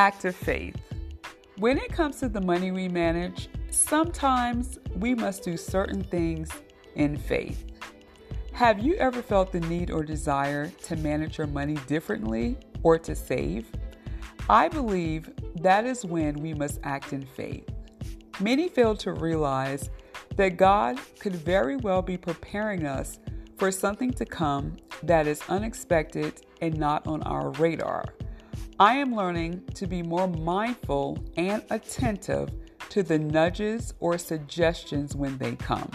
Active faith. When it comes to the money we manage, sometimes we must do certain things in faith. Have you ever felt the need or desire to manage your money differently or to save? I believe that is when we must act in faith. Many fail to realize that God could very well be preparing us for something to come that is unexpected and not on our radar. I am learning to be more mindful and attentive to the nudges or suggestions when they come.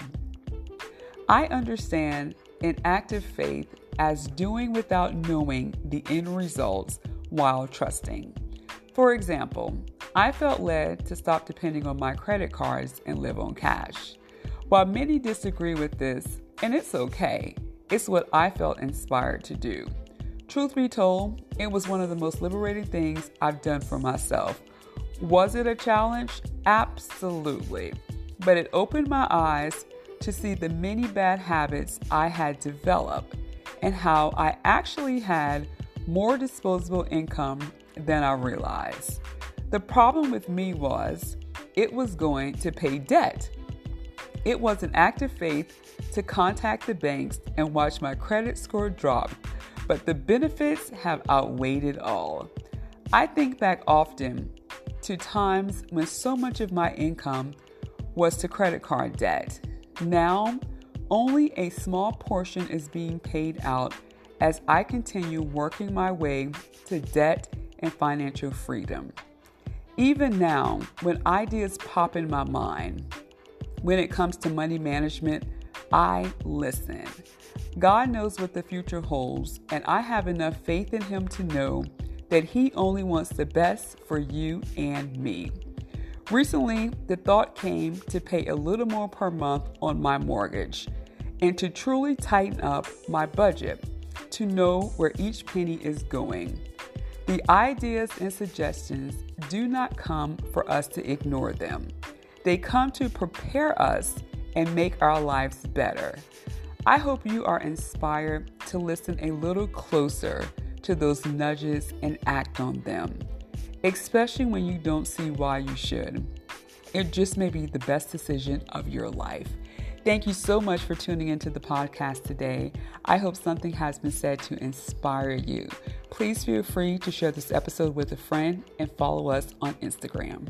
I understand an active faith as doing without knowing the end results while trusting. For example, I felt led to stop depending on my credit cards and live on cash. While many disagree with this, and it's okay, it's what I felt inspired to do. Truth be told, it was one of the most liberating things I've done for myself. Was it a challenge? Absolutely. But it opened my eyes to see the many bad habits I had developed and how I actually had more disposable income than I realized. The problem with me was it was going to pay debt. It was an act of faith to contact the banks and watch my credit score drop, but the benefits have outweighed it all. I think back often to times when so much of my income was to credit card debt. Now, only a small portion is being paid out as I continue working my way to debt and financial freedom. Even now, when ideas pop in my mind, when it comes to money management, I listen. God knows what the future holds, and I have enough faith in Him to know that He only wants the best for you and me. Recently, the thought came to pay a little more per month on my mortgage and to truly tighten up my budget to know where each penny is going. The ideas and suggestions do not come for us to ignore them. They come to prepare us and make our lives better. I hope you are inspired to listen a little closer to those nudges and act on them especially when you don't see why you should. It just may be the best decision of your life. Thank you so much for tuning into the podcast today. I hope something has been said to inspire you. Please feel free to share this episode with a friend and follow us on Instagram.